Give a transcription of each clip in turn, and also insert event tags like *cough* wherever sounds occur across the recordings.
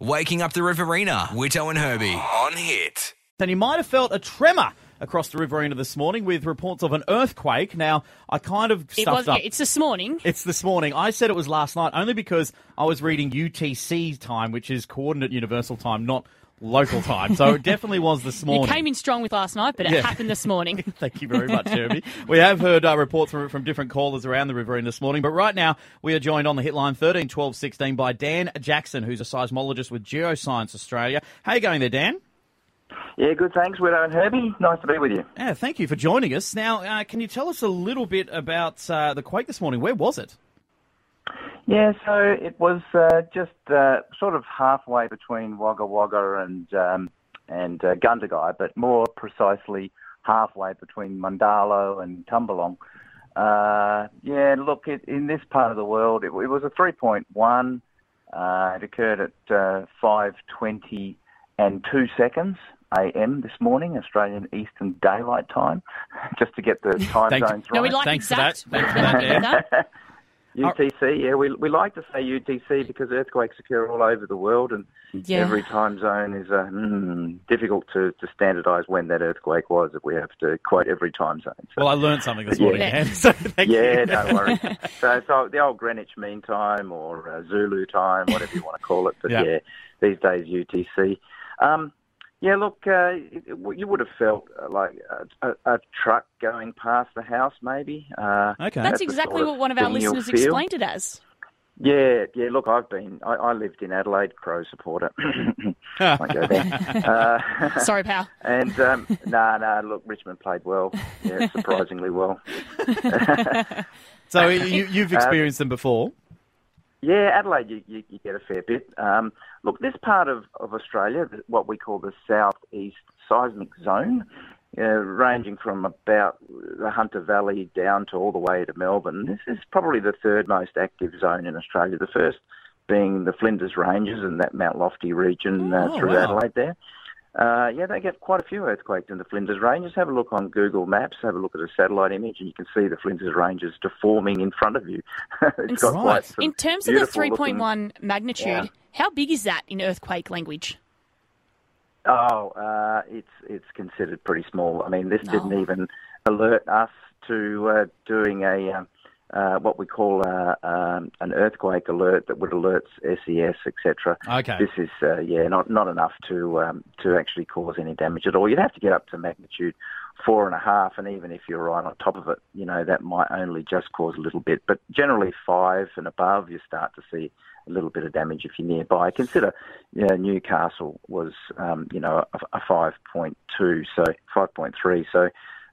Waking up the Riverina, Whitto and Herbie on Hit. And you might have felt a tremor across the Riverina this morning with reports of an earthquake. Now, I kind of It stuffed was. up. It's this morning. It's this morning. I said it was last night only because I was reading UTC time, which is Coordinate Universal Time, not local time. So it definitely was this You morning. came in strong with last night, but it Yeah. happened this morning. *laughs* Thank you very much, Herbie. we have heard uh, reports from, from different callers around the Riverina this morning, but right now we are joined on the hitline 13 12 16 by Dan Jackson, who's a seismologist with Geoscience Australia. How you going there, Dan? Yeah, good. Thanks, Whitto and Herbie. Nice to be with you. Yeah, thank you for joining us. Now, uh, can you tell us a little bit about uh, the quake this morning? Where was it? Yeah, so it was uh, just uh, sort of halfway between Wagga Wagga and um, and uh, Gundagai, but more precisely halfway between Mundarlo and Tumblong. Uh, yeah, look, it, in this part of the world, it, it was a 3.1. Uh, it occurred at uh, 5:20 and two seconds a.m. this morning, Australian Eastern Daylight Time, *laughs* just to get the *laughs* time Thank- zones right. No, we like Thanks for that. Thanks for that, *laughs* Dan. that. UTC, yeah, we we like to say UTC because earthquakes occur all over the world, and Yeah. every time zone is uh, mm, difficult to, to standardise when that earthquake was. If we have to quote every time zone. So, Well, I learned something this *laughs* Yeah. morning, Dan. *laughs* So thank yeah, you. *laughs* don't worry. so, so the old Greenwich Mean Time or uh, Zulu Time, whatever you want to call it, but Yeah. yeah, these days UTC. Um, yeah, look, uh, it, it- you would have felt uh, like a, a, a truck going past the house, maybe. Uh, Okay. That's the exactly sort of what one of our listeners explained it as. Yeah, yeah. Look, I've been. I, I lived in Adelaide, Crow supporter. *laughs* I go there. *laughs* Uh, Sorry, pal. *laughs* and um, no, no. Look, Richmond played well. Yeah, surprisingly well. so you, you've experienced them before. Yeah, Adelaide, you, you, you get a fair bit. Um, look, this part of, of Australia, what we call the southeast seismic zone, uh, ranging from about the Hunter Valley down to all the way to Melbourne, this is probably the third most active zone in Australia. The first being the Flinders Ranges and that Mount Lofty region uh, Oh, through wow. Adelaide there. Uh, yeah, they get quite a few earthquakes in the Flinders Ranges. Have a look on Google Maps, have a look at a satellite image, and you can see the Flinders Ranges deforming in front of you. *laughs* it's got Right. In terms of the beautiful looking- 3.1 magnitude, Yeah. how big is that in earthquake language? Oh, uh, it's it's considered pretty small. I mean, this didn't Oh. even alert us to uh, doing a um, uh, what we call uh, um, an earthquake alert that would alert SES, etc. Okay. This is uh, yeah, not not enough to um, to actually cause any damage at all. You'd have to get up to magnitude four and a half, and even if you're right on top of it, you know that might only just cause a little bit. But generally, five and above, you start to see a little bit of damage if you're nearby. Consider, you know, Newcastle was, um, you know, a, a 5.2, so 5.3. So,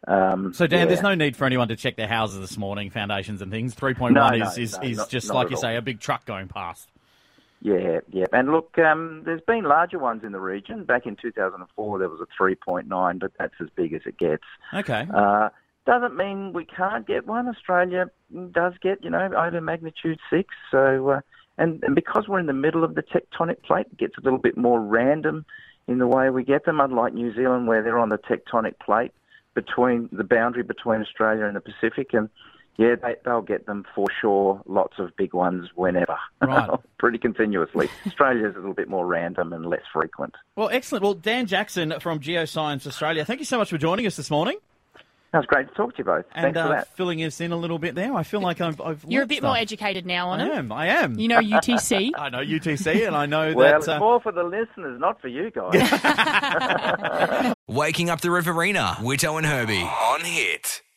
um, So, Dan, yeah. there's no need for anyone to check their houses this morning, foundations and things. 3.1 No, is, no, is, no, is not- just, not like you all. say, a big truck going past. Yeah, yeah. And look, um, there's been larger ones in the region. Back in 2004, there was a 3.9, but that's as big as it gets. Okay. Uh, doesn't mean we can't get one. Australia does get, you know, over magnitude six. So, uh, and, and because we're in the middle of the tectonic plate, it gets a little bit more random in the way we get them, unlike New Zealand, where they're on the tectonic plate between the boundary between Australia and the Pacific. And yeah, they, they'll get them for sure. Lots of big ones whenever, Right. *laughs* pretty continuously. Australia's a little bit more random and less frequent. Well, excellent. Well, Dan Jackson from Geoscience Australia, thank you so much for joining us this morning That was great to talk to you both. and Thanks for uh, that. filling us in a little bit there. I feel like I've, I've You're a learnt bit more educated now on I it. am. I am. You know UTC. *laughs* I know UTC, and I know *laughs* Well, that. it's uh, more for the listeners, not for you guys. *laughs* Waking up the Riverina, Whitto and Herbie on Hit.